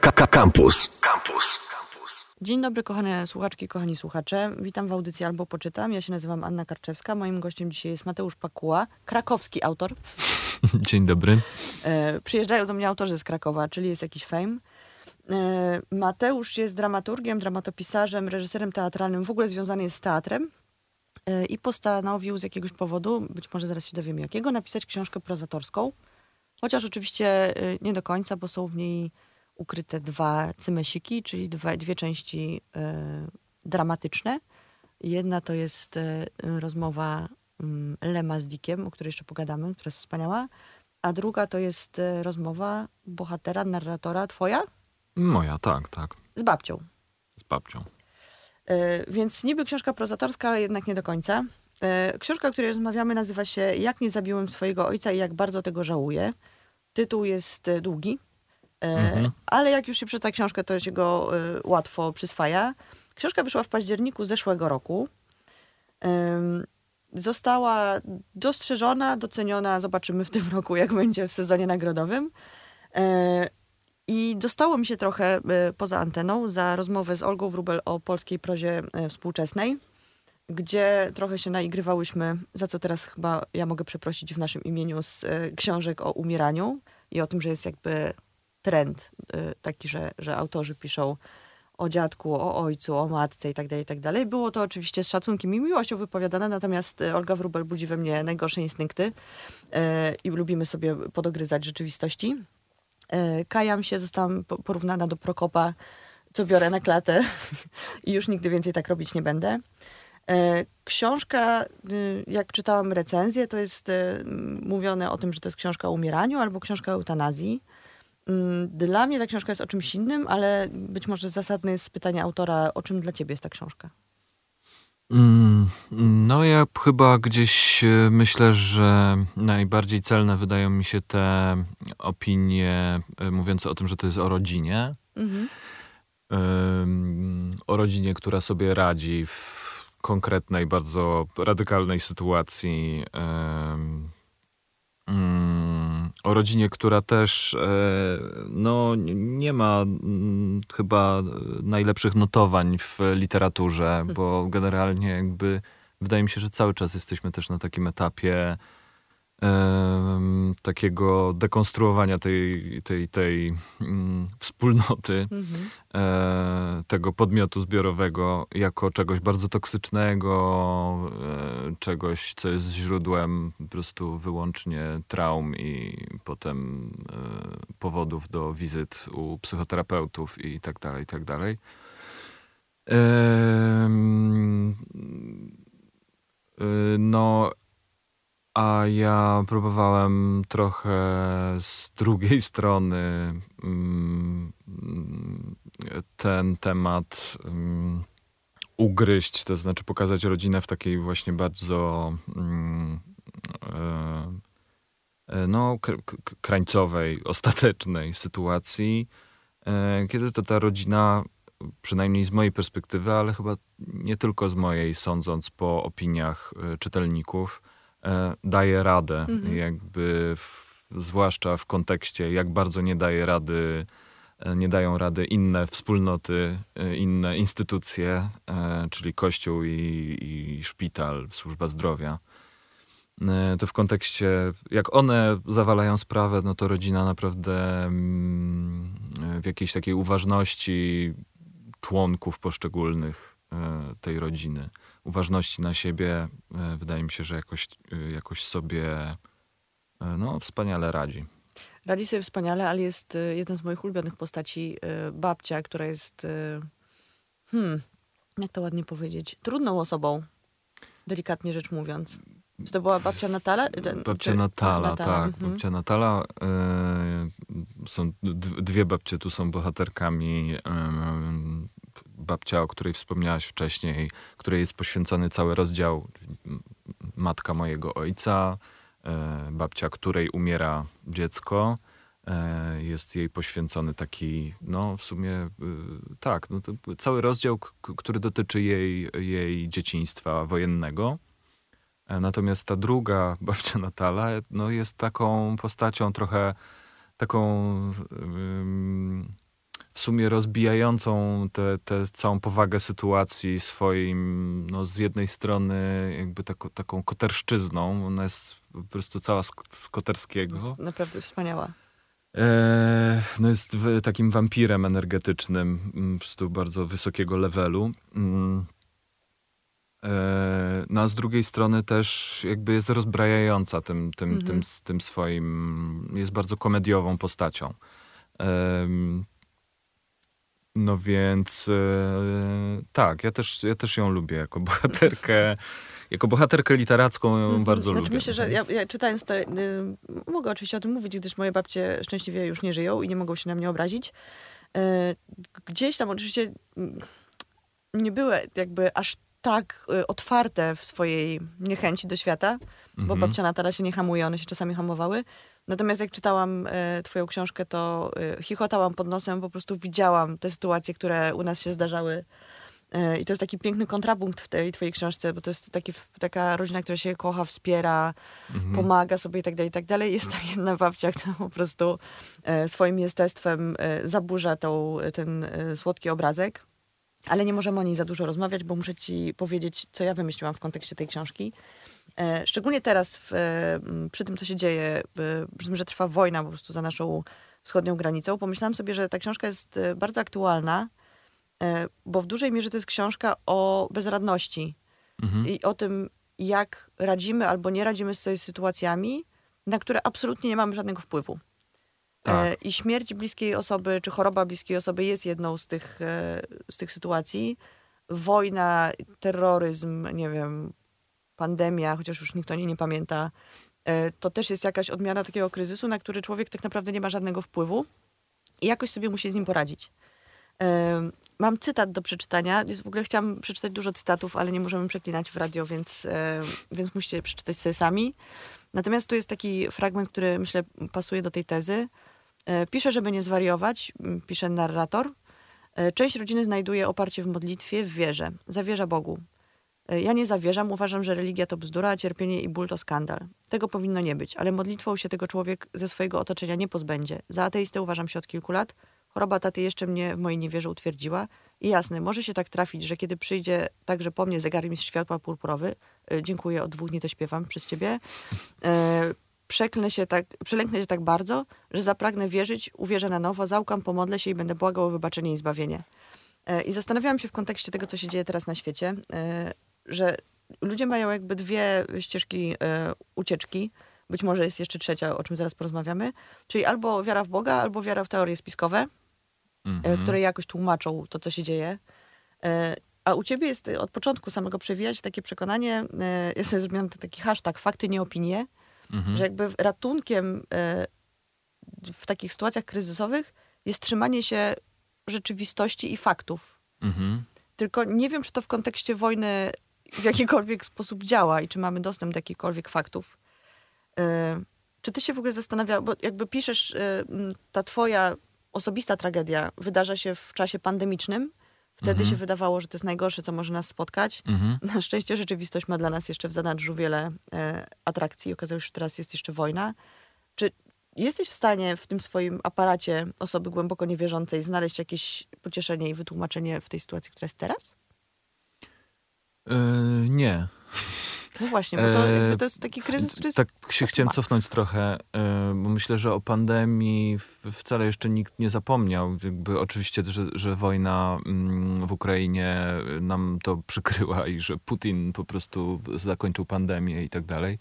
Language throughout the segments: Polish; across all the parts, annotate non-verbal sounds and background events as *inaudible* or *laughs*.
Campus. Campus. Dzień dobry, kochane słuchaczki, kochani słuchacze. Witam w audycji Albo Poczytam. Ja się nazywam Anna Karczewska. Moim gościem dzisiaj jest Mateusz Pakuła, krakowski autor. *laughs* Dzień dobry. E, przyjeżdżają do mnie autorzy z Krakowa, czyli jest jakiś fame. E, Mateusz jest dramaturgiem, dramatopisarzem, reżyserem teatralnym, w ogóle związany jest z teatrem. E, I postanowił z jakiegoś powodu, być może zaraz się dowiemy jakiego, napisać książkę prozatorską. Chociaż oczywiście e, nie do końca, bo są w niej ukryte dwa cymesiki, czyli dwa, dwie części e, dramatyczne. Jedna to jest e, rozmowa mm, Lema z Dickiem, o której jeszcze pogadamy, która jest wspaniała. A druga to jest e, rozmowa bohatera, narratora, twoja? Moja, tak, tak. Z babcią. Z babcią. Więc niby książka prozatorska, ale jednak nie do końca. Książka, o której rozmawiamy, nazywa się Jak nie zabiłem swojego ojca i jak bardzo tego żałuję. Tytuł jest długi, Mhm. ale jak już się przeczyta książkę, to się go e, łatwo przyswaja. Książka wyszła w październiku zeszłego roku. Została dostrzeżona, doceniona. Zobaczymy w tym roku, jak będzie w sezonie nagrodowym. E, I dostało mi się trochę e, poza anteną za rozmowę z Olgą Wrubel o polskiej prozie e, współczesnej, gdzie trochę się naigrywałyśmy, za co teraz chyba ja mogę przeprosić w naszym imieniu z e, książek o umieraniu i o tym, że jest jakby trend e, taki, że, że autorzy piszą o dziadku, o ojcu, o matce i tak dalej, i tak. Było to oczywiście z szacunkiem i miłością wypowiadane, natomiast Olga Wrubel budzi we mnie najgorsze instynkty e, i lubimy sobie podogryzać rzeczywistości. E, Kajam się, zostałam po- porównana do Prokopa, co biorę na klatę *laughs* i już nigdy więcej tak robić nie będę. Książka, y, jak czytałam recenzję, to jest mówione o tym, że to jest książka o umieraniu albo książka o eutanazji. Mm, Dla mnie ta książka jest o czymś innym, ale być może zasadne jest pytanie autora, o czym dla ciebie jest ta książka. Mm, No ja chyba gdzieś e, myślę, że najbardziej celne wydają mi się te opinie e, mówiące o tym, że to jest o rodzinie. Mhm. O rodzinie, która sobie radzi w konkretnej, bardzo radykalnej sytuacji. Mm, O rodzinie, która też e, no, nie ma chyba najlepszych notowań w literaturze, bo generalnie jakby wydaje mi się, że cały czas jesteśmy też na takim etapie takiego dekonstruowania tej, tej, tej mm, wspólnoty Mhm. e, tego podmiotu zbiorowego jako czegoś bardzo toksycznego, e, czegoś, co jest źródłem po prostu wyłącznie traum i potem e, powodów do wizyt u psychoterapeutów i tak dalej, i tak dalej. No, a ja próbowałem trochę z drugiej *laughs* strony mm, ten temat mm, ugryźć, to znaczy pokazać rodzinę w takiej właśnie bardzo mm, e, e, no, krańcowej, ostatecznej sytuacji, e, kiedy to ta rodzina, przynajmniej z mojej perspektywy, ale chyba nie tylko z mojej, sądząc po opiniach czytelników, daje radę. Mhm. Jakby w, zwłaszcza w kontekście, jak bardzo nie daje rady, e, nie dają rady inne wspólnoty, e, inne instytucje, e, czyli kościół i, i szpital, służba zdrowia. E, To w kontekście, jak one zawalają sprawę, no to rodzina naprawdę mm, w jakiejś takiej uważności członków poszczególnych e, tej rodziny, uważności na siebie, e, wydaje mi się, że jakoś, e, jakoś sobie e, no, wspaniale radzi. Radzi sobie wspaniale, ale jest y, jedna z moich ulubionych postaci, y, babcia, która jest, y, hmm, jak to ładnie powiedzieć, trudną osobą, delikatnie rzecz mówiąc. Czy to była babcia Natala? Babcia czy- Natala, tak. mhm. Babcia Natala. e, są dwie babcie tu są bohaterkami. em, babcia, o której wspomniałaś wcześniej, której jest poświęcony cały rozdział Matka mojego ojca, e, babcia, której umiera dziecko. E, Jest jej poświęcony taki, no w sumie y, tak, no cały rozdział, który dotyczy jej, jej dzieciństwa wojennego. E, Natomiast ta druga *laughs* babcia Natala no, jest taką postacią trochę taką ym, w sumie rozbijającą tę całą powagę sytuacji swoim, no z jednej strony jakby tako, taką koterszczyzną, ona jest po prostu cała z, z koterskiego. Jest naprawdę wspaniała. E, no jest w, takim wampirem energetycznym, mm, po prostu bardzo wysokiego levelu. Mm. E, no a z drugiej strony też jakby jest rozbrajająca tym, tym, Mhm. tym, tym swoim, jest bardzo komediową postacią. No więc e, tak, ja też, ja też ją lubię jako bohaterkę. Jako bohaterkę literacką ją Mhm. bardzo znaczy, lubię. Myślę, że ja, ja czytając to, y, mogę oczywiście o tym mówić, gdyż moje babcie szczęśliwie już nie żyją i nie mogą się na mnie obrazić. Y, gdzieś tam oczywiście mm, nie były jakby aż tak y, otwarte w swojej niechęci do świata, bo Mhm. babcia Natala się nie hamuje, one się czasami hamowały. Natomiast jak czytałam e, twoją książkę, to e, chichotałam pod nosem, po prostu widziałam te sytuacje, które u nas się zdarzały. E, I to jest taki piękny kontrapunkt w tej twojej książce, bo to jest taki, taka rodzina, która się kocha, wspiera, Mhm. pomaga sobie i tak dalej, i tak dalej. Jest ta jedna babcia, która po prostu swoim jestestwem zaburza tą, ten słodki obrazek. Ale nie możemy o niej za dużo rozmawiać, bo muszę ci powiedzieć, co ja wymyśliłam w kontekście tej książki. E, szczególnie teraz, w, e, przy tym, co się dzieje, e, przy tym, że trwa wojna po prostu za naszą wschodnią granicą, pomyślałam sobie, że ta książka jest bardzo aktualna, bo w dużej mierze to jest książka o bezradności Mhm. i o tym, jak radzimy albo nie radzimy sobie z sytuacjami, na które absolutnie nie mamy żadnego wpływu. Tak. I śmierć bliskiej osoby, czy choroba bliskiej osoby jest jedną z tych, z tych sytuacji. Wojna, terroryzm, nie wiem, pandemia, chociaż już nikt o niej nie pamięta, e, to też jest jakaś odmiana takiego kryzysu, na który człowiek tak naprawdę nie ma żadnego wpływu i jakoś sobie musi z nim poradzić. E, Mam cytat do przeczytania. W ogóle chciałam przeczytać dużo cytatów, ale nie możemy przeklinać w radio, więc, e, więc musicie przeczytać sobie sami. Natomiast tu jest taki fragment, który myślę pasuje do tej tezy. Pisze, żeby nie zwariować, pisze narrator. Część rodziny znajduje oparcie w modlitwie, w wierze. Zawierza Bogu. E, Ja nie zawierzam, uważam, że religia to bzdura, a cierpienie i ból to skandal. Tego powinno nie być, ale modlitwą się tego człowiek ze swojego otoczenia nie pozbędzie. Za ateistę uważam się od kilku lat. Choroba taty jeszcze mnie w mojej niewierze utwierdziła. I jasne, może się tak trafić, że kiedy przyjdzie także po mnie zegarmistrz światła purpurowy, e, dziękuję, od dwóch dni to śpiewam przez ciebie, e, przeklnę się tak, przelęknę się tak bardzo, że zapragnę wierzyć, uwierzę na nowo, załkam, pomodlę się i będę błagał o wybaczenie i zbawienie. E, I zastanawiałam się w kontekście tego, co się dzieje teraz na świecie, że ludzie mają jakby dwie ścieżki e, ucieczki. Być może jest jeszcze trzecia, o czym zaraz porozmawiamy. Czyli albo wiara w Boga, albo wiara w teorie spiskowe, e, Mhm. które jakoś tłumaczą to, co się dzieje. E, A u ciebie jest od początku samego przewijać takie przekonanie, ja sobie zrobiłam taki hashtag fakty, nie opinie, Mhm. że jakby ratunkiem w takich sytuacjach kryzysowych jest trzymanie się rzeczywistości i faktów. Mhm. Tylko nie wiem, czy to w kontekście wojny w jakikolwiek sposób działa i czy mamy dostęp do jakichkolwiek faktów. E, Czy ty się w ogóle zastanawiał, bo jakby piszesz, m, ta twoja osobista tragedia wydarza się w czasie pandemicznym. Wtedy Mhm. się wydawało, że to jest najgorsze, co może nas spotkać. Mhm. Na szczęście rzeczywistość ma dla nas jeszcze w zanadrzu wiele e, atrakcji. Okazało się, że teraz jest jeszcze wojna. Czy jesteś w stanie w tym swoim aparacie osoby głęboko niewierzącej znaleźć jakieś pocieszenie i wytłumaczenie w tej sytuacji, która jest teraz? E, nie. No właśnie, bo to, jakby to jest taki kryzys, który jest... Tak się chciałem cofnąć trochę, e, bo myślę, że o pandemii wcale jeszcze nikt nie zapomniał. Jakby oczywiście, że, że wojna mm, w Ukrainie nam to przykryła i że Putin po prostu zakończył pandemię i tak dalej.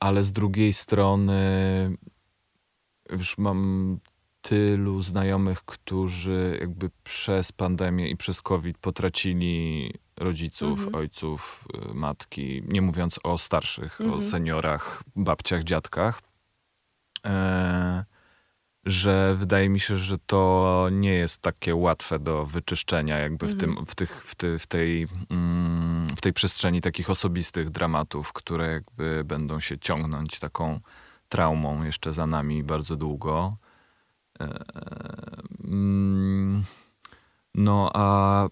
Ale z drugiej strony już mam tylu znajomych, którzy jakby przez pandemię i przez COVID potracili rodziców, Mhm. ojców, y, matki, nie mówiąc o starszych, o Mhm. seniorach, babciach, dziadkach. E, że wydaje mi się, że to nie jest takie łatwe do wyczyszczenia jakby w, Mhm. tym, w, tych, w, ty, w, tej, mm, w tej przestrzeni takich osobistych dramatów, które jakby będą się ciągnąć taką traumą jeszcze za nami bardzo długo. E, mm, No a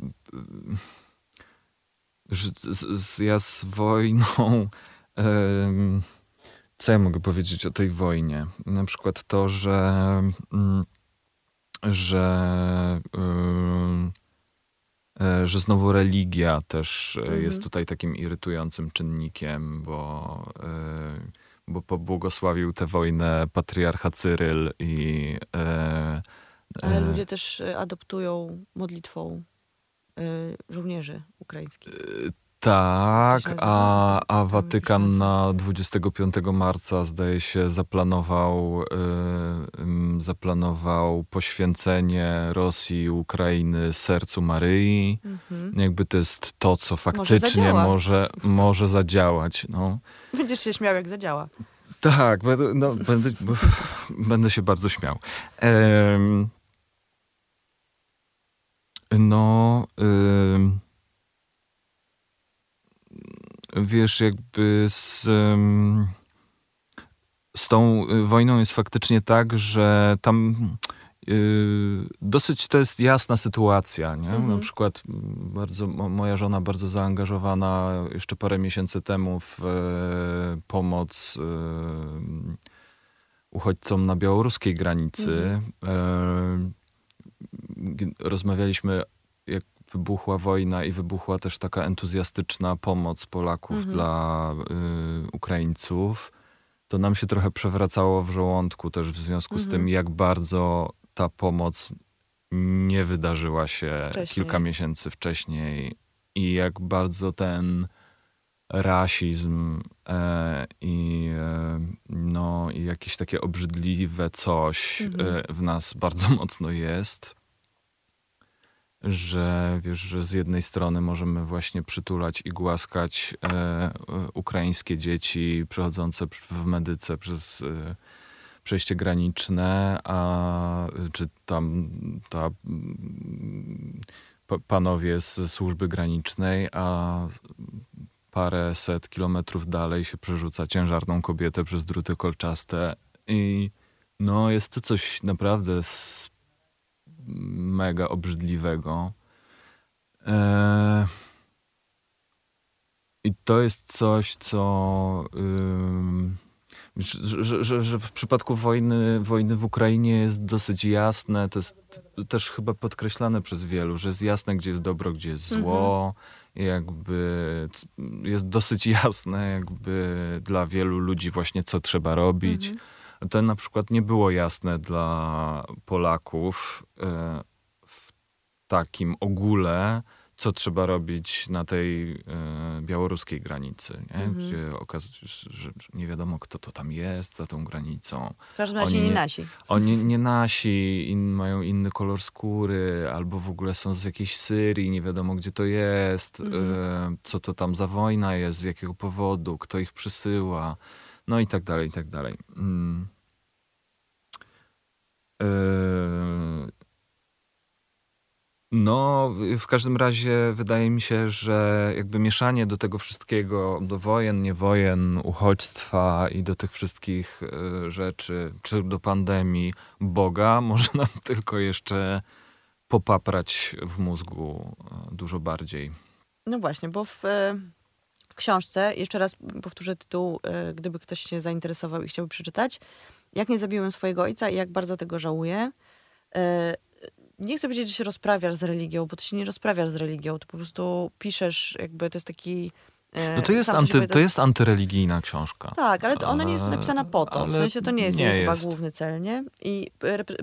z, z, ja z wojną. *laughs* co ja mogę powiedzieć o tej wojnie? Na przykład to, że mm, że, yy, że znowu religia też Mhm. jest tutaj takim irytującym czynnikiem, bo, yy, bo pobłogosławił tę wojnę patriarcha Cyryl i Ale ludzie też adoptują modlitwą żołnierzy ukraińskich. Tak, a, a Watykan na nazwa. 25 marca zdaje się zaplanował, y, zaplanował poświęcenie Rosji i Ukrainy sercu Maryi. Mhm. Jakby to jest to, co faktycznie zadziała. może, może zadziałać. No. Będziesz się śmiał, jak zadziała. Tak, będę, no, będę, będę się bardzo śmiał. No, wiesz, jakby z, z tą y, wojną jest faktycznie tak, że tam y, dosyć to jest jasna sytuacja, nie? Mhm. Na przykład bardzo, mo- moja żona bardzo zaangażowana jeszcze parę miesięcy temu w e, pomoc e, uchodźcom na białoruskiej granicy. E, g- rozmawialiśmy, jak wybuchła wojna i wybuchła też taka entuzjastyczna pomoc Polaków Mhm. dla y, Ukraińców. To nam się trochę przewracało w żołądku też w związku z Mhm. tym, jak bardzo ta pomoc nie wydarzyła się Wcześniej. kilka miesięcy wcześniej i jak bardzo ten rasizm e, i, e, no, i jakieś takie obrzydliwe coś Mhm. e, w nas bardzo mocno jest. Że wiesz, że z jednej strony możemy właśnie przytulać i głaskać e, e, ukraińskie dzieci przechodzące w medyce przez e, przejście graniczne, a czy tam ta pa- panowie z służby granicznej, a parę set kilometrów dalej się przerzuca ciężarną kobietę przez druty kolczaste i no jest to coś naprawdę mega obrzydliwego. E, I to jest coś, co że, że, że, że w przypadku wojny, wojny w Ukrainie jest dosyć jasne, to jest też chyba podkreślane przez wielu, że jest jasne, gdzie jest dobro, gdzie jest zło. I jakby jest dosyć jasne jakby dla wielu ludzi właśnie, co trzeba robić. Mhm. To na przykład nie było jasne dla Polaków e, w takim ogóle, co trzeba robić na tej e, białoruskiej granicy, nie? Mhm. gdzie okazuje się, że, nie wiadomo, kto to tam jest za tą granicą. W każdym razie Oni nie nie- nasi. Oni nie nasi, in, mają inny kolor skóry, albo w ogóle są z jakiejś Syrii, nie wiadomo gdzie to jest, Mhm. e, co to tam za wojna jest, z jakiego powodu, kto ich przysyła, no i tak dalej, i tak dalej. Mm. E, No, w- każdym razie wydaje mi się, że jakby mieszanie do tego wszystkiego, do wojen, nie wojen, uchodźstwa i do tych wszystkich e, rzeczy, czy do pandemii Boga, *laughs* może nam tylko jeszcze popaprać w mózgu e, dużo bardziej. No właśnie, bo w książce, jeszcze raz powtórzę tytuł, e, gdyby ktoś się zainteresował i chciałby przeczytać, Jak nie zabiłem swojego ojca i jak bardzo tego żałuję. E, Nie chcę powiedzieć, że się rozprawiasz z religią, bo ty się nie rozprawiasz z religią, ty po prostu piszesz, jakby to jest taki... e, No to jest, anty, to jest antyreligijna książka. Tak, ale to ona nie jest napisana po to. W sensie to nie jest nie jej chyba jest. główny cel, nie? I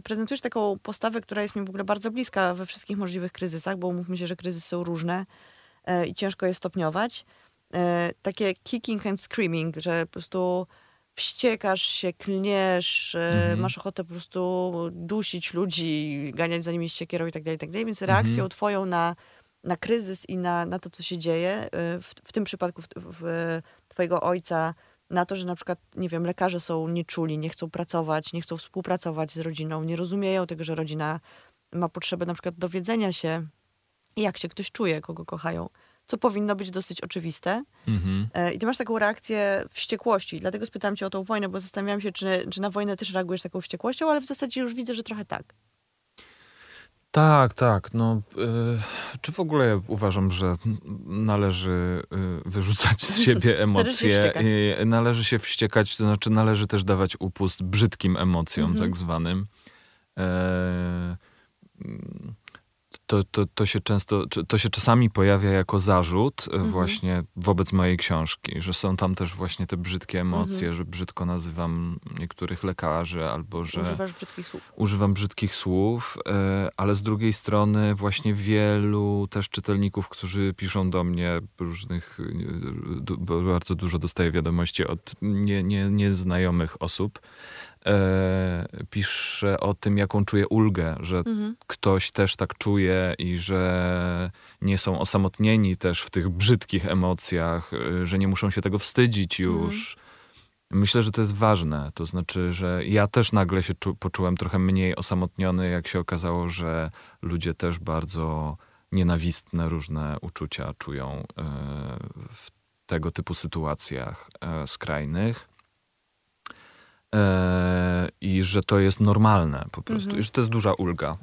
prezentujesz taką postawę, która jest mi w ogóle bardzo bliska we wszystkich możliwych kryzysach, bo mówmy się, że kryzysy są różne i ciężko je stopniować. E, takie kicking and screaming, że po prostu wściekasz się, klniesz, e, Mhm. masz ochotę po prostu dusić ludzi, ganiać za nimi ściekierą i tak dalej, i tak dalej. Więc reakcją Mhm. twoją na, na kryzys i na, na to, co się dzieje, e, w, w tym przypadku w, w, twojego ojca, na to, że na przykład, nie wiem, lekarze są nieczuli, nie chcą pracować, nie chcą współpracować z rodziną, nie rozumieją tego, że rodzina ma potrzebę na przykład dowiedzenia się, jak się ktoś czuje, kogo kochają, co powinno być dosyć oczywiste. Mhm. E, I ty masz taką reakcję wściekłości. Dlatego spytałam cię o tą wojnę, bo zastanawiałam się, czy, czy na wojnę też reagujesz taką wściekłością, ale w zasadzie już widzę, że trochę tak. Tak, tak. No, y, czy w ogóle uważam, że należy y, wyrzucać z siebie *laughs* emocje. i należy się wściekać, to znaczy należy też dawać upust brzydkim emocjom, Mhm. tak zwanym. E, to, to, to się często, to się czasami pojawia jako zarzut e, Mhm. właśnie wobec mojej książki, że są tam też właśnie te brzydkie emocje, Mhm. że brzydko nazywam niektórych lekarzy albo że Używasz brzydkich słów. używam brzydkich słów, e, ale z drugiej strony właśnie wielu też czytelników, którzy piszą do mnie różnych, e, bardzo dużo dostaję wiadomości od nie, nie, nieznajomych osób, pisze o tym, jaką czuje ulgę, że Mhm. ktoś też tak czuje i że nie są osamotnieni też w tych brzydkich emocjach, y, że nie muszą się tego wstydzić już. Myślę, że to jest ważne. To znaczy, że ja też nagle się czu, poczułem trochę mniej osamotniony, jak się okazało, że ludzie też bardzo nienawistne różne uczucia czują y, w tego typu sytuacjach e, skrajnych. E, I że to jest normalne po prostu. Mhm. I że to jest duża ulga.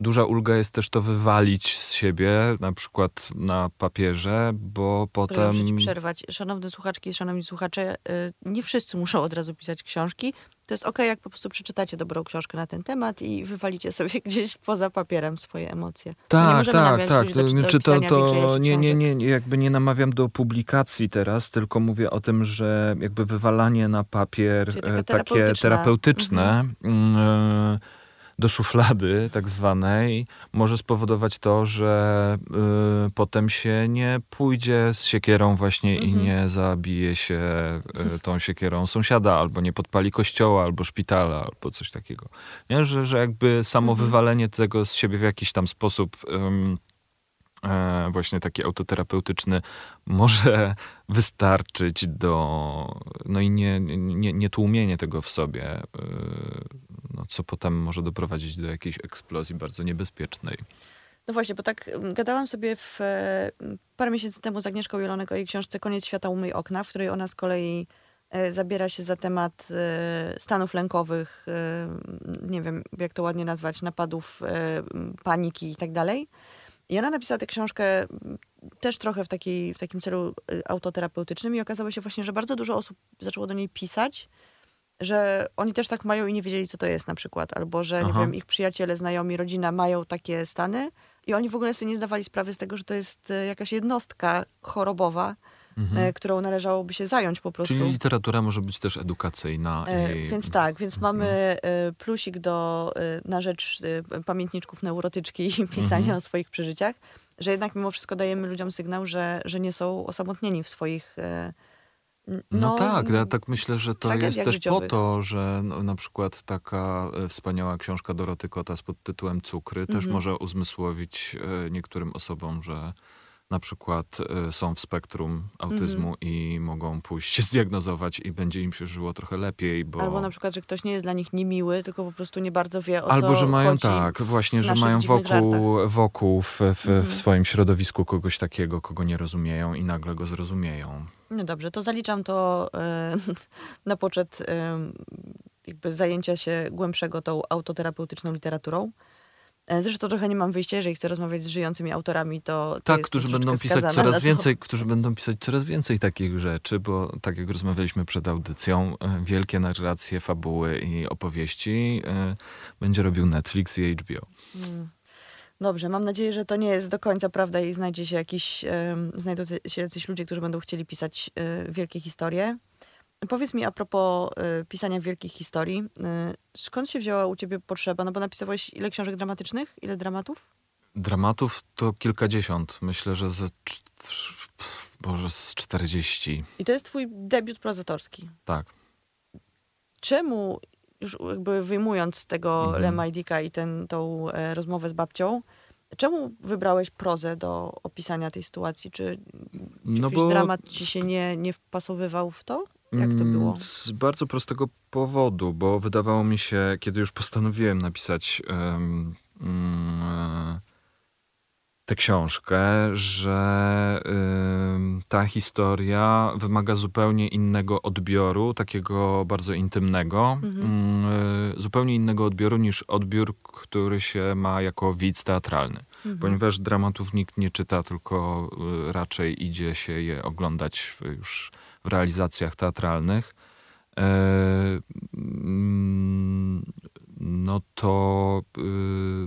Duża ulga jest też to wywalić z siebie, na przykład na papierze, bo Proszę potem. muszę ci przerwać. Szanowne słuchaczki szanowni słuchacze, y, nie wszyscy muszą od razu pisać książki. To jest okej, jak po prostu przeczytacie dobrą książkę na ten temat i wywalicie sobie *laughs* gdzieś poza papierem swoje emocje. Tak, tak, tak. do- do znaczy to, pisania większej to ilości nie, nie, nie, jakby nie namawiam do publikacji teraz, tylko mówię o tym, że jakby wywalanie na papier e, takie terapeutyczne mm, e, do szuflady tak zwanej może spowodować to, że y, potem się nie pójdzie z siekierą właśnie i Mhm. nie zabije się y, tą siekierą sąsiada, albo nie podpali kościoła, albo szpitala, albo coś takiego. Nie? Że, że jakby samo Mhm. wywalenie tego z siebie w jakiś tam sposób ym, e, właśnie taki autoterapeutyczny może wystarczyć do, no i nie, nie, nie tłumienie tego w sobie, y, no, co potem może doprowadzić do jakiejś eksplozji bardzo niebezpiecznej. No właśnie, bo tak mm, gadałam sobie w, e, m, parę miesięcy temu z Agnieszką Jelonek o jej książce Koniec świata umyj okna, w której ona z kolei e, zabiera się za temat e, stanów lękowych, e, nie wiem jak to ładnie nazwać, napadów paniki i tak dalej. I ona napisała tę książkę m, też trochę w, takiej, w takim celu autoterapeutycznym i okazało się właśnie, że bardzo dużo osób zaczęło do niej pisać, że oni też tak mają i nie wiedzieli, co to jest na przykład, albo że, nie wiem, ich przyjaciele, znajomi, rodzina mają takie stany i oni w ogóle sobie nie zdawali sprawy z tego, że to jest e, jakaś jednostka chorobowa, e, którą należałoby się zająć po prostu. Mhm. Czyli literatura może być też edukacyjna. E, i, Więc tak, więc Mhm. mamy plusik do, na rzecz pamiętniczków neurotyczki i *laughs* pisania Mhm. o swoich przeżyciach, że jednak mimo wszystko dajemy ludziom sygnał, że, że nie są osamotnieni w swoich e, n- No, tak, ja tak myślę, że to jest też życiowych. po to, że no, na przykład taka e, wspaniała książka Doroty Kota pod tytułem Cukry też Mhm. może uzmysłowić e, niektórym osobom, że na przykład e, są w spektrum autyzmu Mhm. i mogą pójść się zdiagnozować i będzie im się żyło trochę lepiej, bo... Albo na przykład, że ktoś nie jest dla nich niemiły, tylko po prostu nie bardzo wie o Albo co że mają tak, właśnie, że mają wokół, wokół w, w, Mhm. w swoim środowisku kogoś takiego, kogo nie rozumieją i nagle go zrozumieją. No dobrze, to zaliczam to e, *laughs* na poczet zajęcia się głębszego tą autoterapeutyczną literaturą. E, Zresztą trochę nie mam wyjścia, jeżeli chcę rozmawiać z żyjącymi autorami, to, Tak, którzy będą pisać coraz więcej, którzy będą pisać coraz więcej takich rzeczy, bo tak jak rozmawialiśmy przed audycją, e, wielkie narracje, fabuły i opowieści e, będzie robił Netflix i HBO. Mm. Dobrze, mam nadzieję, że to nie jest do końca prawda i znajdzie się jakiś, znajdą się jacyś ludzie, którzy będą chcieli pisać e, wielkie historie. Powiedz mi a propos e, pisania wielkich historii, e, skąd się wzięła u ciebie potrzeba? No bo napisałeś ile książek dramatycznych? Ile dramatów? Dramatów to kilkadziesiąt, myślę, że ze Boże, z 40. I to jest twój debiut prozatorski. Tak. Czemu, już jakby wyjmując tego Mhm. Lema i Dicka i ten, tą e, rozmowę z babcią, czemu wybrałeś prozę do opisania tej sytuacji? Czy, czy No jakiś dramat ci się nie, nie wpasowywał w to? Jak to Mm, było? Z bardzo prostego powodu, bo wydawało mi się, kiedy już postanowiłem napisać mm, e, tę książkę, że em, ta historia wymaga zupełnie innego odbioru, takiego bardzo intymnego, Mhm. mm, e, zupełnie innego odbioru niż odbiór, który się ma jako widz teatralny. Mhm. Ponieważ dramatów nikt nie czyta, tylko y, raczej idzie się je oglądać już w realizacjach teatralnych. E, mm, no to y,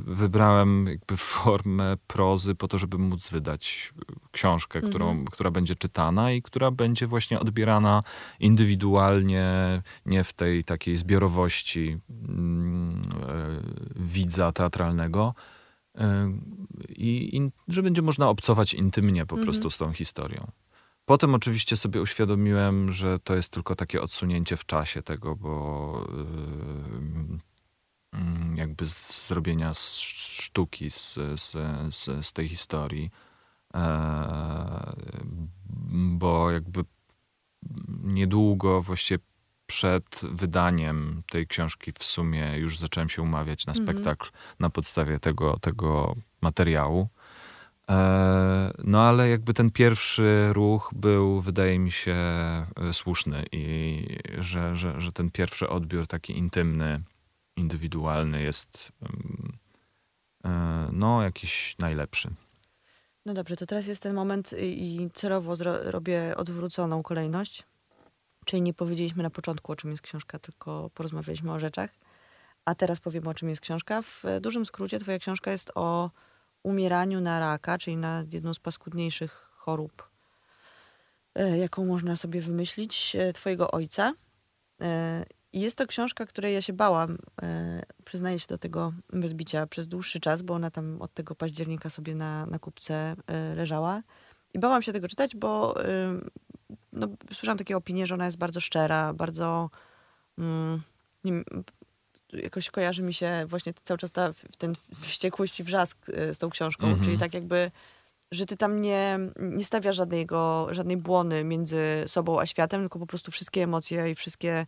wybrałem jakby formę prozy po to, żeby móc wydać książkę, którą, Mhm. która będzie czytana i która będzie właśnie odbierana indywidualnie, nie w tej takiej zbiorowości mm, e, widza teatralnego. I, i że będzie można obcować intymnie po Mhm. prostu z tą historią. Potem oczywiście sobie uświadomiłem, że to jest tylko takie odsunięcie w czasie tego, bo yy, mm, jakby z zrobienia z sztuki z, z, z, z tej historii. E, bo jakby niedługo właściwie przed wydaniem tej książki w sumie już zacząłem się umawiać na Mhm. spektakl na podstawie tego, tego materiału. E, No ale jakby ten pierwszy ruch był, wydaje mi się, e, słuszny i że, że, że ten pierwszy odbiór taki intymny, indywidualny jest mm, e, no jakiś najlepszy. No dobrze, to teraz jest ten moment i celowo robię odwróconą kolejność. Czyli nie powiedzieliśmy na początku, o czym jest książka, tylko porozmawialiśmy o rzeczach. A teraz powiemy, o czym jest książka. W e, dużym skrócie twoja książka jest o umieraniu na raka, czyli na jedną z paskudniejszych chorób, e, jaką można sobie wymyślić, e, twojego ojca. I jest to książka, której ja się bałam, przyznaję się do tego bez bicia, przez dłuższy czas, bo ona tam od tego października sobie na, na kupce leżała. I bałam się tego czytać, bo no, słyszałam takie opinie, że ona jest bardzo szczera, bardzo. Mm, wiem, jakoś kojarzy mi się właśnie cały czas ta, ten wściekłość i wrzask y, z tą książką, Mhm. czyli tak jakby, że ty tam nie, nie stawiasz żadnego, żadnej błony między sobą a światem, tylko po prostu wszystkie emocje i wszystkie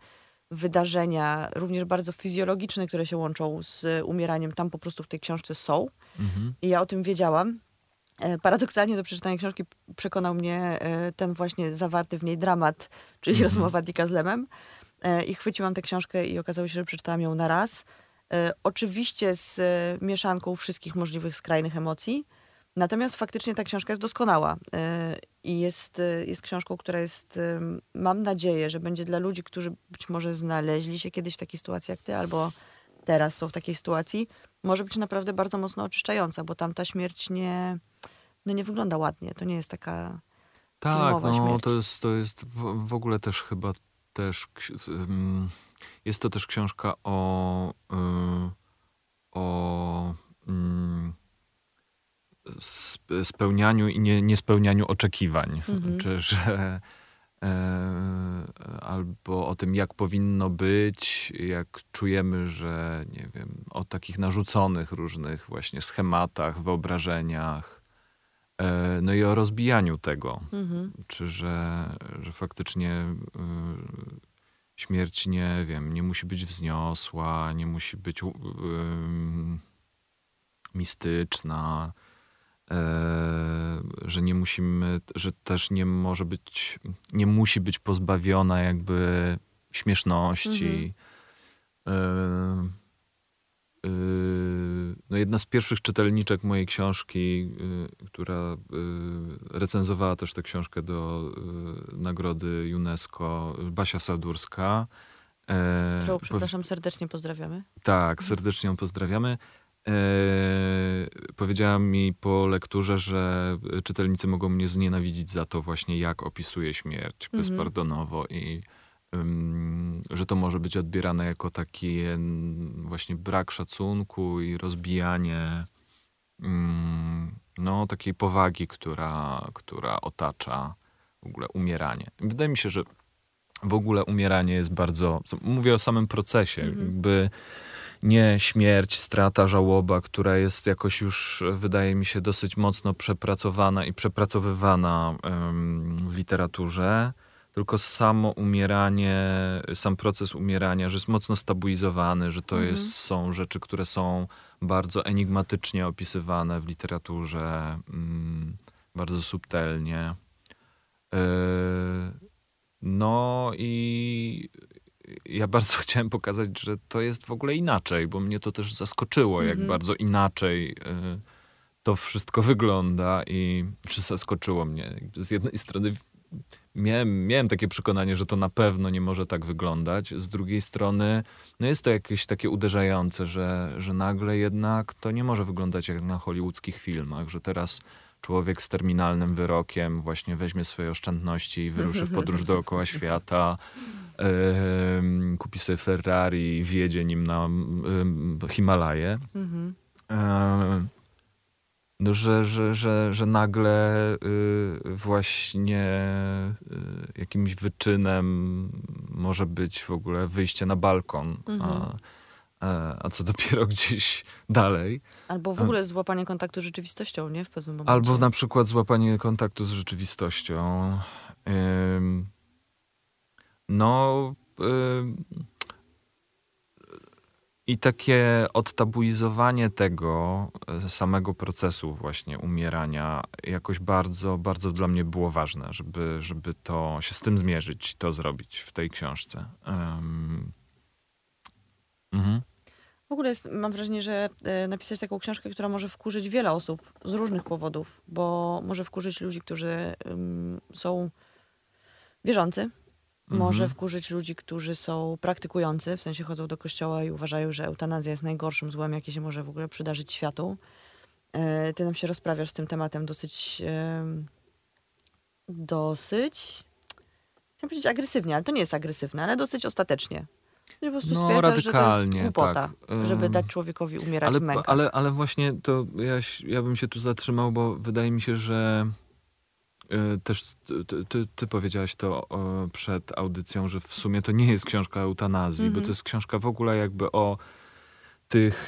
wydarzenia, również bardzo fizjologiczne, które się łączą z umieraniem, tam po prostu w tej książce są. Mhm. I ja o tym wiedziałam. E, Paradoksalnie do przeczytania książki przekonał mnie e, ten właśnie zawarty w niej dramat, czyli Mhm. rozmowa Dicka z Lemem. E, I chwyciłam tę książkę i okazało się, że przeczytałam ją na raz. Oczywiście z mieszanką wszystkich możliwych skrajnych emocji. Natomiast faktycznie ta książka jest doskonała. I jest, jest książką, która jest, mam nadzieję, że będzie dla ludzi, którzy być może znaleźli się kiedyś w takiej sytuacji jak ty, albo teraz są w takiej sytuacji, może być naprawdę bardzo mocno oczyszczająca, bo tam ta śmierć nie, no nie wygląda ładnie. To nie jest taka Tak, no śmierć. to jest, to jest w, w ogóle też chyba też jest to też książka o y, o sp- spełnianiu i nie, niespełnianiu oczekiwań. Mhm. Czy że albo o tym, jak powinno być, jak czujemy, że nie wiem, o takich narzuconych różnych właśnie schematach, wyobrażeniach, e, no i o rozbijaniu tego Mhm. czy że, że faktycznie y, śmierć nie wiem, nie musi być wzniosła, nie musi być mistyczna, e, że nie musimy, że też nie może być, nie musi być pozbawiona jakby śmieszności. E, y, no jedna z pierwszych czytelniczek mojej książki, która recenzowała też tę książkę do nagrody UNESCO, Basia Sadurska. E, Którą, przepraszam, serdecznie pozdrawiamy. tak, serdecznie ją pozdrawiamy. E, powiedziała mi po lekturze, że czytelnicy mogą mnie znienawidzić za to właśnie, jak opisuję śmierć Mhm. bezpardonowo i ym, że to może być odbierane jako taki właśnie brak szacunku i rozbijanie ym, no, takiej powagi, która, która otacza w ogóle umieranie. Wydaje mi się, że w ogóle umieranie jest bardzo. Mówię o samym procesie. Mhm. Jakby nie śmierć, strata, żałoba, która jest jakoś już, wydaje mi się, dosyć mocno przepracowana i przepracowywana w literaturze, tylko samo umieranie, sam proces umierania, że jest mocno stabilizowany, że to Mhm. jest, są rzeczy, które są bardzo enigmatycznie opisywane w literaturze, mm, bardzo subtelnie. Yy, No i ja bardzo *laughs* chciałem pokazać, że to jest w ogóle inaczej, bo mnie to też zaskoczyło, jak Mhm. bardzo inaczej y, to wszystko wygląda i czy zaskoczyło mnie. Z jednej strony miałem, miałem takie przekonanie, że to na pewno nie może tak wyglądać. Z drugiej strony, no jest to jakieś takie uderzające, że, że nagle jednak to nie może wyglądać jak na hollywoodzkich filmach, że teraz człowiek z terminalnym wyrokiem właśnie weźmie swoje oszczędności i wyruszy w podróż *laughs* dookoła świata, kupi sobie Ferrari i wjedzie nim na Himalaje. Mhm. Yy, no, że, że, że, że nagle y, właśnie y, jakimś wyczynem może być w ogóle wyjście na balkon, Mhm. a, a, a co dopiero *laughs* gdzieś dalej. Albo w ogóle złapanie kontaktu z rzeczywistością, nie? W pewnym momencie. Albo na przykład złapanie kontaktu z rzeczywistością. Ym, no. ym, I takie odtabuizowanie tego e, samego procesu właśnie umierania jakoś bardzo, bardzo dla mnie było ważne, żeby, żeby to się z tym zmierzyć, to zrobić w tej książce. Mhm. W ogóle jest, mam wrażenie, że e, napisać taką książkę, która może wkurzyć wiele osób z różnych powodów, bo może wkurzyć ludzi, którzy są wierzący, może Mhm. wkurzyć ludzi, którzy są praktykujący, w sensie chodzą do kościoła i uważają, że eutanazja jest najgorszym złem, jakie się może w ogóle przydarzyć światu. E, Ty nam się rozprawiasz z tym tematem dosyć, dosyć, chciałam powiedzieć agresywnie, ale to nie jest agresywne, ale dosyć ostatecznie. Po prostu No, stwierdzasz, że to jest radykalnie, głupota, tak. żeby dać człowiekowi umierać Ale, w mękach. ale, ale właśnie to ja, ja bym się tu zatrzymał, bo wydaje mi się, że też ty, ty- ty, powiedziałaś to przed audycją, że w sumie to nie jest książka eutanazji, bo Mhm. to jest książka w ogóle jakby o tych,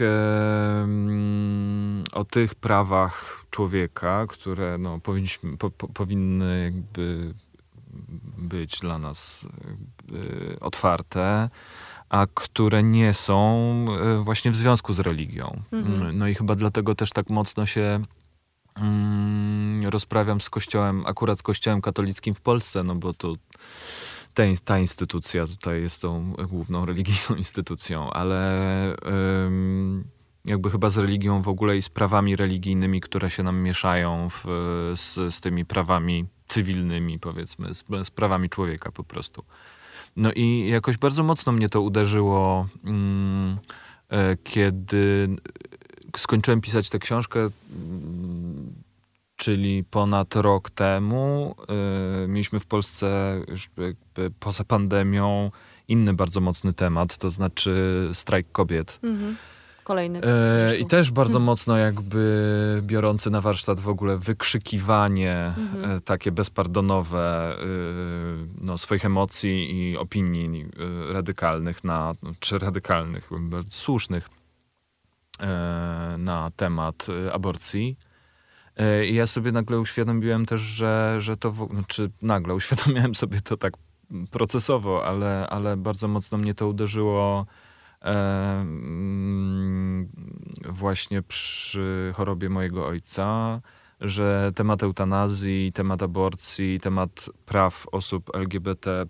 o tych prawach człowieka, które no, powinniśmy, po, po, powinny jakby być dla nas otwarte, a które nie są e, właśnie w związku z religią. Mhm. No i chyba dlatego też tak mocno się rozprawiam z kościołem, akurat z kościołem katolickim w Polsce, no bo to ta, ta instytucja tutaj jest tą główną religijną *laughs* instytucją, ale jakby chyba z religią w ogóle i z prawami religijnymi, które się nam mieszają w, z, z tymi prawami cywilnymi, powiedzmy, z, z prawami człowieka po prostu. No i jakoś bardzo mocno mnie to uderzyło, mm, e, kiedy skończyłem pisać tę książkę, mm, czyli ponad rok temu. E, Mieliśmy w Polsce już poza pandemią inny bardzo mocny temat, to znaczy strajk kobiet. Mhm. Kolejny. E. I też bardzo mocno jakby biorący na warsztat w ogóle wykrzykiwanie Mhm. e, takie bezpardonowe no, swoich emocji i opinii radykalnych na, czy radykalnych, bardzo słusznych na temat e, aborcji. E, I ja sobie nagle uświadomiłem też, że, że to, w, znaczy nagle uświadomiłem sobie to tak procesowo, ale, ale bardzo mocno mnie to uderzyło e, mm, właśnie przy chorobie mojego ojca, że temat eutanazji, temat aborcji, temat praw osób LGBT e,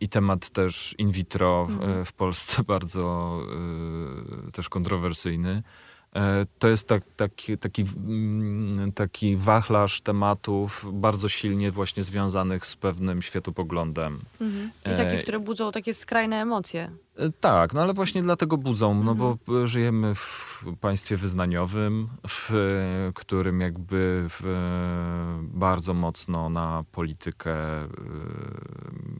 i temat też in vitro w, Mhm. w Polsce *laughs* bardzo e, też kontrowersyjny. E, To jest tak, taki, taki, mm, taki wachlarz tematów bardzo silnie właśnie związanych z pewnym światopoglądem. Mhm. I e, takie, które budzą takie skrajne emocje. E, Tak, no ale właśnie dlatego budzą, no Mhm. bo e, żyjemy w państwie wyznaniowym, w którym jakby w, bardzo mocno na politykę e,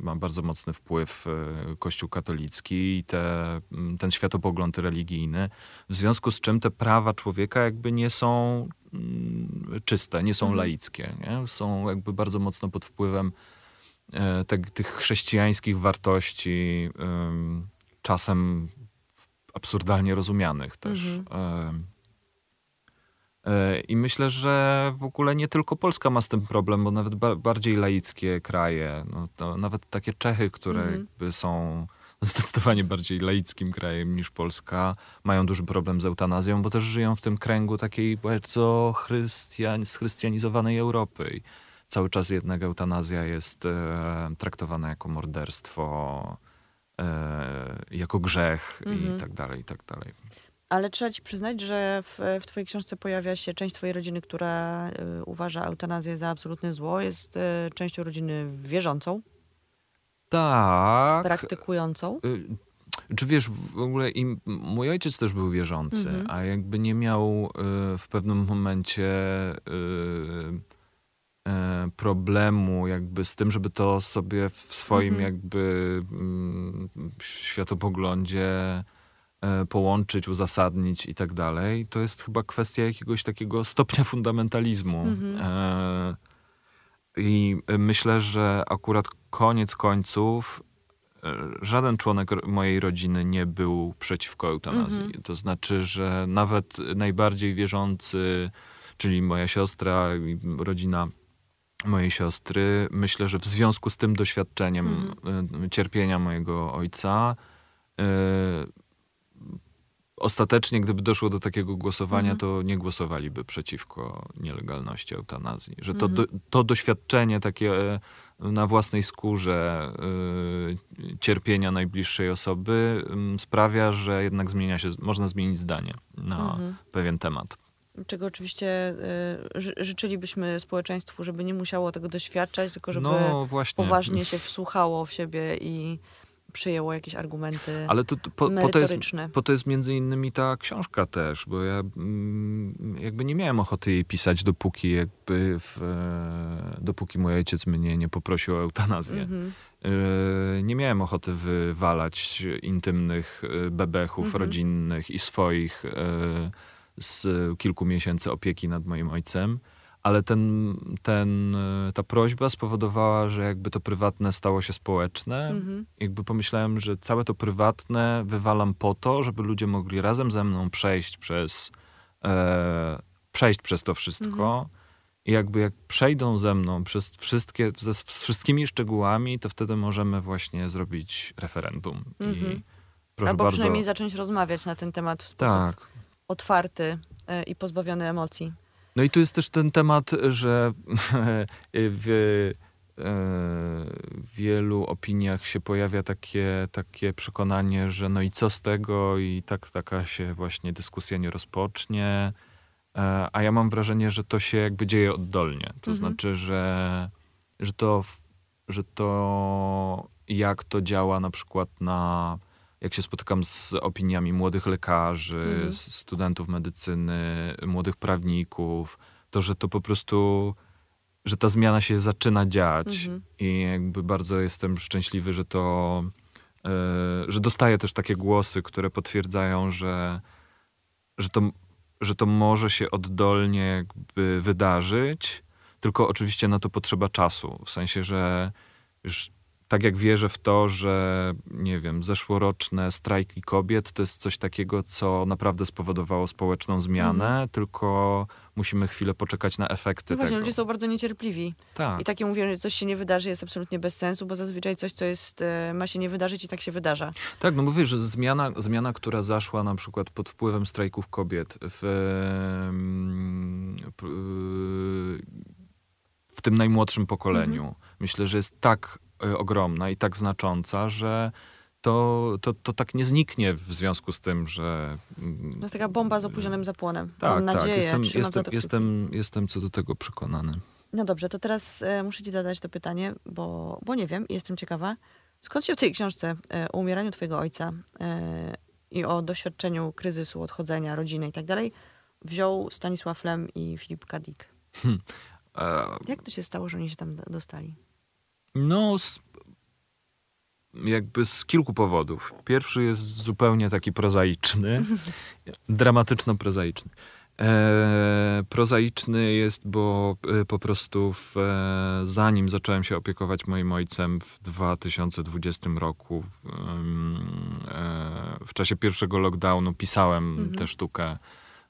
ma bardzo mocny wpływ e, Kościół katolicki i te, ten światopogląd religijny, w związku z czym te prawa człowieka jakby nie są mm, czyste, nie są Mhm. laickie, nie? są jakby bardzo mocno pod wpływem e, te, tych chrześcijańskich wartości, czasem absurdalnie rozumianych też. Mhm. Em, e, I myślę, że w ogóle nie tylko Polska ma z tym problem, bo nawet ba- bardziej laickie kraje, no nawet takie Czechy, które Mhm. są zdecydowanie bardziej laickim krajem niż Polska, mają duży problem z eutanazją, bo też żyją w tym kręgu takiej bardzo chrystian- schrystianizowanej Europy. I cały czas jednak eutanazja jest e, traktowana jako morderstwo, e, jako grzech Mhm. i tak dalej, i tak dalej. Ale trzeba ci przyznać, że w, w twojej książce pojawia się część twojej rodziny, która y, uważa eutanazję za absolutne zło. Jest y, częścią rodziny wierzącą, Tak. praktykującą. Y, Czy wiesz, w ogóle im, mój ojciec też był wierzący, Mhm. a jakby nie miał y, w pewnym momencie y, e, problemu jakby z tym, żeby to sobie w swoim Mhm. jakby mm, światopoglądzie e, połączyć, uzasadnić i tak dalej. To jest chyba kwestia jakiegoś takiego stopnia fundamentalizmu. Mhm. E, I myślę, że akurat koniec końców e, żaden członek mojej rodziny nie był przeciwko eutanazji. Mhm. To znaczy, że nawet najbardziej wierzący, czyli moja siostra i rodzina mojej siostry, myślę, że w związku z tym doświadczeniem e, cierpienia mojego ojca, e, ostatecznie, gdyby doszło do takiego głosowania, Mhm. to nie głosowaliby przeciwko nielegalności eutanazji. Że to, Mhm. do, to doświadczenie takie e, na własnej skórze e, cierpienia najbliższej osoby m, sprawia, że jednak zmienia się, można zmienić zdanie na Mhm. pewien temat. Czego oczywiście ży, życzylibyśmy społeczeństwu, żeby nie musiało tego doświadczać, tylko żeby no poważnie się wsłuchało w siebie i przyjęło jakieś argumenty Ale to, to, po, po, to jest, po to jest między innymi ta książka też, bo ja mm, jakby nie miałem ochoty jej pisać, dopóki jakby w, e, dopóki mój ojciec mnie nie poprosił o eutanazję. Mhm. E, Nie miałem ochoty wywalać intymnych e, bebechów Mhm. rodzinnych i swoich e, z kilku miesięcy opieki nad moim ojcem, ale ten, ten, ta prośba spowodowała, że jakby to prywatne stało się społeczne. Mhm. Jakby pomyślałem, że całe to prywatne wywalam po to, żeby ludzie mogli razem ze mną przejść przez, e, przejść przez to wszystko. Mhm. I jakby jak przejdą ze mną przez wszystkie, ze, z wszystkimi szczegółami, to wtedy możemy właśnie zrobić referendum. Mhm. I proszę Albo bardzo. przynajmniej zacząć rozmawiać na ten temat w sposób Tak. Otwarty y, i pozbawiony emocji. No i tu jest też ten temat, że *laughs* w e, wielu opiniach się pojawia takie, takie przekonanie, że no i co z tego i tak taka się właśnie dyskusja nie rozpocznie. E, A ja mam wrażenie, że to się jakby dzieje oddolnie. To Mhm. znaczy, że, że, to, że to jak to działa na przykład na jak się spotykam z opiniami młodych lekarzy, Mhm. studentów medycyny, młodych prawników, to, że to po prostu, że ta zmiana się zaczyna dziać Mhm. i jakby bardzo jestem szczęśliwy, że to, e, że dostaję też takie głosy, które potwierdzają, że, że, to, że to może się oddolnie jakby wydarzyć, tylko oczywiście na to potrzeba czasu, w sensie, że już tak jak wierzę w to, że nie wiem, zeszłoroczne strajki kobiet to jest coś takiego, co naprawdę spowodowało społeczną zmianę, tylko musimy chwilę poczekać na efekty No właśnie, tego. ludzie są bardzo niecierpliwi. Tak. I takie mówią, że coś się nie wydarzy jest absolutnie bez sensu, bo zazwyczaj coś, co jest, e, ma się nie wydarzyć i tak się wydarza. Tak, no mówię, że zmiana, zmiana, która zaszła na przykład pod wpływem strajków kobiet w, w tym najmłodszym pokoleniu, myślę, że jest tak ogromna i tak znacząca, że to, to, to tak nie zniknie w związku z tym, że... mm, To jest taka bomba z opóźnionym zapłonem. Tak, Mam nadzieję, tak. Jestem, jestem, kciuki. jestem, jestem co do tego przekonany. No dobrze, to teraz e, muszę ci zadać to pytanie, bo, bo nie wiem i jestem ciekawa. Skąd się w tej książce e, o umieraniu twojego ojca e, i o doświadczeniu kryzysu, odchodzenia, rodziny i tak dalej wziął Stanisław Lem i Filip Kadik? E, Jak to się stało, że oni się tam dostali? No, z, jakby z kilku powodów. Pierwszy jest zupełnie taki prozaiczny, *laughs* dramatyczno-prozaiczny. E, prozaiczny jest, bo e, po prostu w, e, zanim zacząłem się opiekować moim ojcem w 2020 roku, e, w czasie pierwszego lockdownu pisałem Mhm. tę sztukę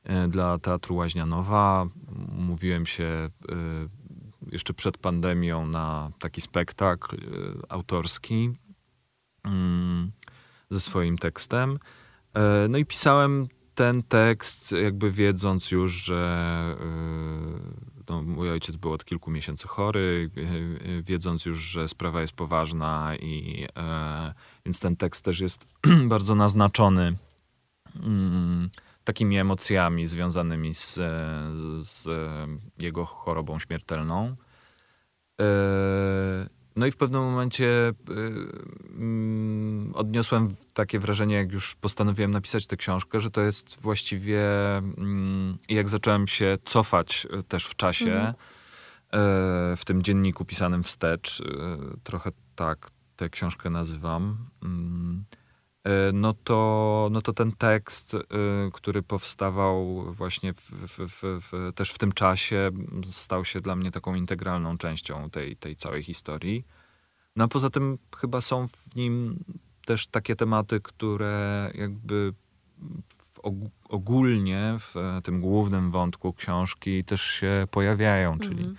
e, dla Teatru Łaźnianowa. Mówiłem się e, jeszcze przed pandemią na taki spektakl e, autorski mm, ze swoim tekstem. E, No i pisałem ten tekst, jakby wiedząc już, że e, no, mój ojciec był od kilku miesięcy chory, wiedząc już, że sprawa jest poważna i więc ten tekst też jest *clears throat* bardzo naznaczony mm, takimi emocjami związanymi z, z jego chorobą śmiertelną. E, no i w pewnym momencie e, mm, odniosłem takie wrażenie, jak już postanowiłem napisać tę książkę, że to jest właściwie, mm, jak zacząłem się cofać e, też w czasie, mhm. w tym dzienniku pisanym wstecz, trochę tak tę książkę nazywam, mm, no to, no to ten tekst, który powstawał właśnie w, w, w, też w tym czasie, stał się dla mnie taką integralną częścią tej, tej całej historii. No a poza tym chyba są w nim też takie tematy, które jakby ogólnie w tym głównym wątku książki też się pojawiają, czyli mhm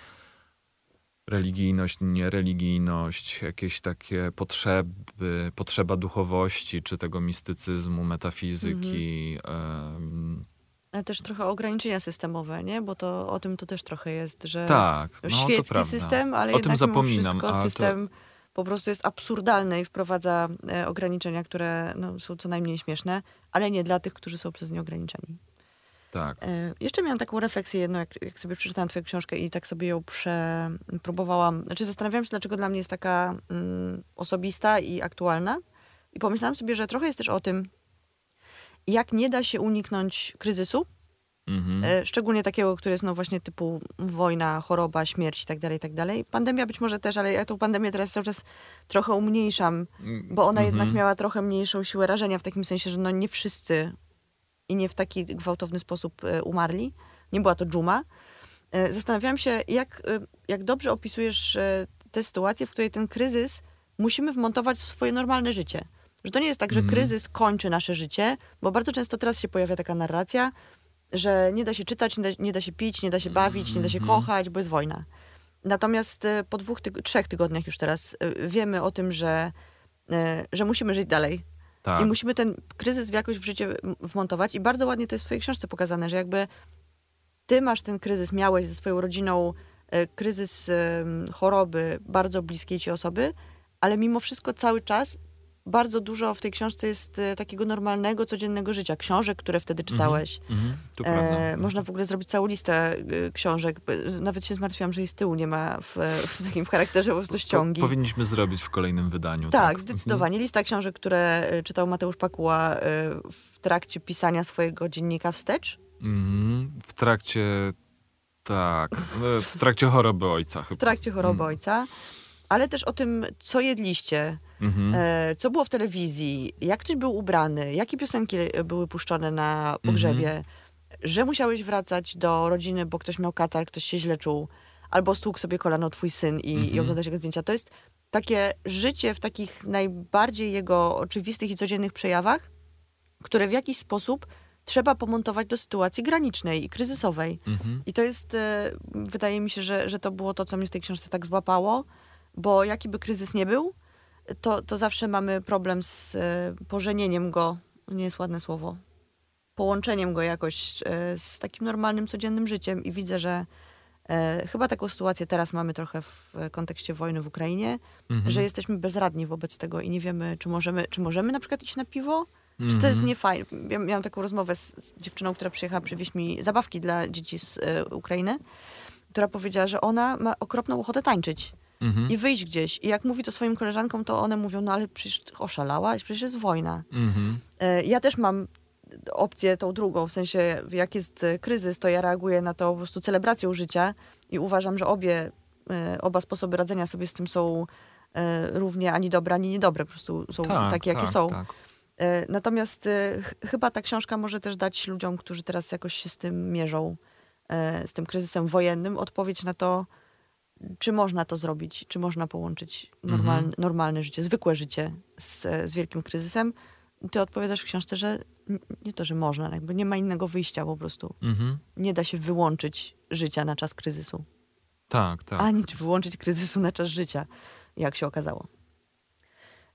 religijność, niereligijność, jakieś takie potrzeby, potrzeba duchowości, czy tego mistycyzmu, metafizyki. Mhm. Ale też trochę ograniczenia systemowe, nie? Bo to o tym to też trochę jest, że tak, no, świecki system, ale o tym zapominam, wszystko system to... po prostu jest absurdalny i wprowadza e, ograniczenia, które no, są co najmniej śmieszne, ale nie dla tych, którzy są przez nie ograniczeni. Tak. E, jeszcze miałam taką refleksję jedną, jak, jak sobie przeczytałam twoją książkę i tak sobie ją przepróbowałam. Znaczy zastanawiałam się, dlaczego dla mnie jest taka mm, osobista i aktualna. I pomyślałam sobie, że trochę jest też o tym, jak nie da się uniknąć kryzysu, Mhm. E, szczególnie takiego, który jest no właśnie typu wojna, choroba, śmierć i tak dalej, i tak dalej. Pandemia być może też, ale ja tą pandemię teraz cały czas trochę umniejszam, bo ona mhm. jednak miała trochę mniejszą siłę rażenia w takim sensie, że no nie wszyscy i nie w taki gwałtowny sposób e, umarli. Nie była to dżuma. E, zastanawiałam się, jak, e, jak dobrze opisujesz tę sytuację, w której ten kryzys musimy wmontować w swoje normalne życie. Że to nie jest tak, że mm. kryzys kończy nasze życie, bo bardzo często teraz się pojawia taka narracja, że nie da się czytać, nie da, nie da się pić, nie da się bawić, nie da się mhm. kochać, bo jest wojna. Natomiast po dwóch, tyg trzech tygodniach już teraz wiemy o tym, że, że musimy żyć dalej, tak. I musimy ten kryzys w jakoś w życie wmontować. I bardzo ładnie to jest w twojej książce pokazane, że jakby ty masz ten kryzys, miałeś ze swoją rodziną e, kryzys choroby bardzo bliskiej ci osoby, ale mimo wszystko cały czas bardzo dużo w tej książce jest e, takiego normalnego, codziennego życia. Książek, które wtedy mhm, czytałeś. Mm -hmm, e, można w ogóle zrobić całą listę e, książek. Nawet się zmartwiłam, że jej z tyłu nie ma w, w takim charakterze po prostu ściągi. Po, powinniśmy zrobić w kolejnym wydaniu. Tak, tak. zdecydowanie. Mm -hmm. Lista książek, które e, czytał Mateusz Pakuła w trakcie pisania swojego dziennika wstecz. Mm -hmm. W trakcie... Tak, *laughs* w trakcie choroby ojca chyba. W trakcie choroby mm. ojca ale też o tym, co jedliście, mhm. e, co było w telewizji, jak ktoś był ubrany, jakie piosenki były puszczone na pogrzebie, mhm. że musiałeś wracać do rodziny, bo ktoś miał katar, ktoś się źle czuł, albo stłukł sobie kolano twój syn i, mhm. i oglądasz jego zdjęcia. To jest takie życie w takich najbardziej jego oczywistych i codziennych przejawach, które w jakiś sposób trzeba pomontować do sytuacji granicznej i kryzysowej. Mhm. I to jest, e, wydaje mi się, że, że to było to, co mnie w tej książce tak złapało, bo jaki by kryzys nie był, to, to zawsze mamy problem z e, pożenieniem go, nie jest ładne słowo, połączeniem go jakoś e, z takim normalnym, codziennym życiem i widzę, że e, chyba taką sytuację teraz mamy trochę w kontekście wojny w Ukrainie, mhm. że jesteśmy bezradni wobec tego i nie wiemy, czy możemy, czy możemy na przykład iść na piwo, mhm. czy to jest mhm. niefajne. Ja miałam taką rozmowę z, z, dziewczyną, która przyjechała przywieźć mi zabawki dla dzieci z Ukrainy, która powiedziała, że ona ma okropną ochotę tańczyć mhm. i wyjść gdzieś. I jak mówi to swoim koleżankom, to one mówią, no ale przecież oszalałaś, przecież jest wojna. Mhm. E, ja też mam opcję tą drugą, w sensie jak jest e, kryzys, to ja reaguję na to po prostu celebracją życia i uważam, że obie, e, oba sposoby radzenia sobie z tym są równie ani dobre, ani niedobre, po prostu są tak, takie, jakie tak, są. Tak. Natomiast chyba ta książka może też dać ludziom, którzy teraz jakoś się z tym mierzą, z tym kryzysem wojennym, odpowiedź na to, czy można to zrobić, czy można połączyć normalne, mhm. normalne życie, zwykłe życie z, z wielkim kryzysem. Ty odpowiadasz w książce, że nie to, że można, jakby nie ma innego wyjścia po prostu. Mhm. Nie da się wyłączyć życia na czas kryzysu. Tak, tak. Ani czy wyłączyć kryzysu na czas życia, jak się okazało.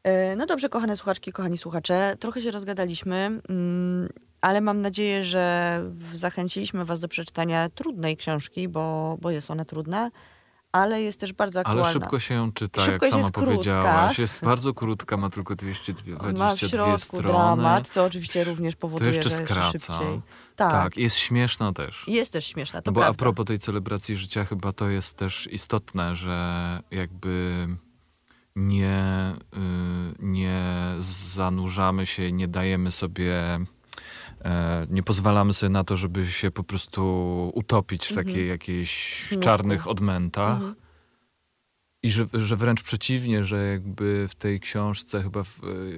E, no dobrze, kochane słuchaczki, kochani słuchacze, trochę się rozgadaliśmy, mm, ale mam nadzieję, że zachęciliśmy Was do przeczytania trudnej książki, bo, bo jest ona trudna ale jest też bardzo aktualna. Ale szybko się ją czyta, Szybko jak sama jest krótka. powiedziałaś. Jest bardzo krótka, ma tylko 222 Ma w środku strony. dramat, co oczywiście również powoduje, jeszcze że jeszcze szybciej. Tak. Tak, jest śmieszna też. jest też śmieszna, to No bo prawda. a propos tej celebracji życia, chyba to jest też istotne, że jakby nie, y, nie zanurzamy się, nie dajemy sobie, nie pozwalamy sobie na to, żeby się po prostu utopić w Mhm. takiej jakiejś czarnych odmętach. Mhm. I że, że wręcz przeciwnie, że jakby w tej książce chyba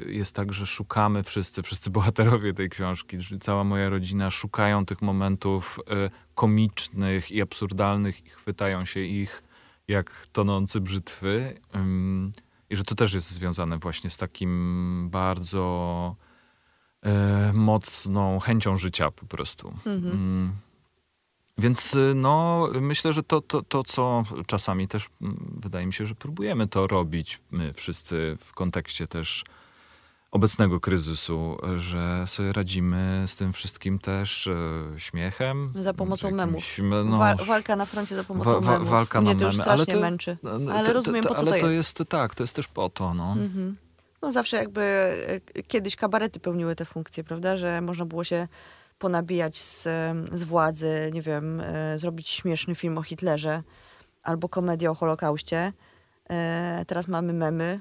jest tak, że szukamy wszyscy, wszyscy bohaterowie tej książki, że cała moja rodzina szukają tych momentów e, komicznych i absurdalnych i chwytają się ich jak tonący brzytwy. I że to też jest związane właśnie z takim bardzo e, mocną chęcią życia po prostu. Mhm. Mm. Więc y, no, myślę, że to, to, to, co czasami też mm, wydaje mi się, że próbujemy to robić my wszyscy w kontekście też obecnego kryzysu, że sobie radzimy z tym wszystkim też e, śmiechem. Za pomocą jakimś, memów. No, Wa- walka na froncie za pomocą wa- wa- memów. walka Mnie na to już memy, ale strasznie to- męczy. no, Ale to- rozumiem, to, po co ale to to jest. jest. Tak, to jest też po to, no. Mhm. No zawsze jakby e, kiedyś kabarety pełniły te funkcje, prawda? Że można było się ponabijać z, z władzy, nie wiem, e, zrobić śmieszny film o Hitlerze albo komedię o Holokauście. E, teraz mamy memy.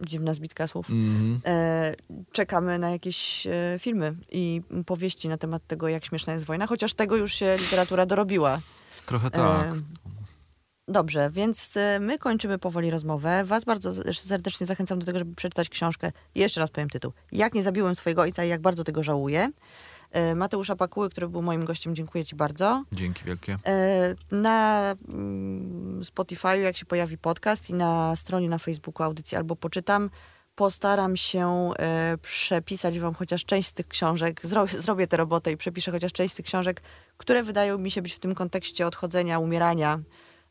Dziwna zbitka słów. Mhm. E, czekamy na jakieś e, filmy i powieści na temat tego, jak śmieszna jest wojna, chociaż tego już się literatura dorobiła. Trochę tak. E, Dobrze, więc e, my kończymy powoli rozmowę. Was bardzo serdecznie zachęcam do tego, żeby przeczytać książkę. Jeszcze raz powiem tytuł. Jak nie zabiłem swojego ojca i jak bardzo tego żałuję. E, Mateusza Pakuły, który był moim gościem, dziękuję Ci bardzo. Dzięki wielkie. E, Na mm, Spotify, jak się pojawi podcast i na stronie na Facebooku audycji albo poczytam, postaram się przepisać wam chociaż część z tych książek. Zro, zrobię tę robotę i przepiszę chociaż część z tych książek, które wydają mi się być w tym kontekście odchodzenia, umierania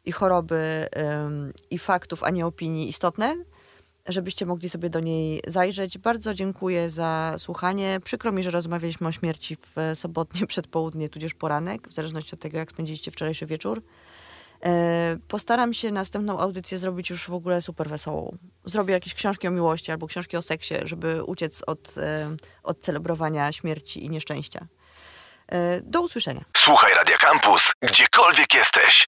i choroby i faktów, a nie opinii istotne, żebyście mogli sobie do niej zajrzeć. Bardzo dziękuję za słuchanie. Przykro mi, że rozmawialiśmy o śmierci w sobotnie *laughs* przedpołudnie, tudzież poranek, w zależności od tego, jak spędziliście wczorajszy wieczór. E, Postaram się następną audycję zrobić już w ogóle super wesołą. Zrobię jakieś książki o miłości albo książki o seksie, żeby uciec od, e, od celebrowania śmierci i nieszczęścia. E, Do usłyszenia. Słuchaj Radio Campus, gdziekolwiek jesteś.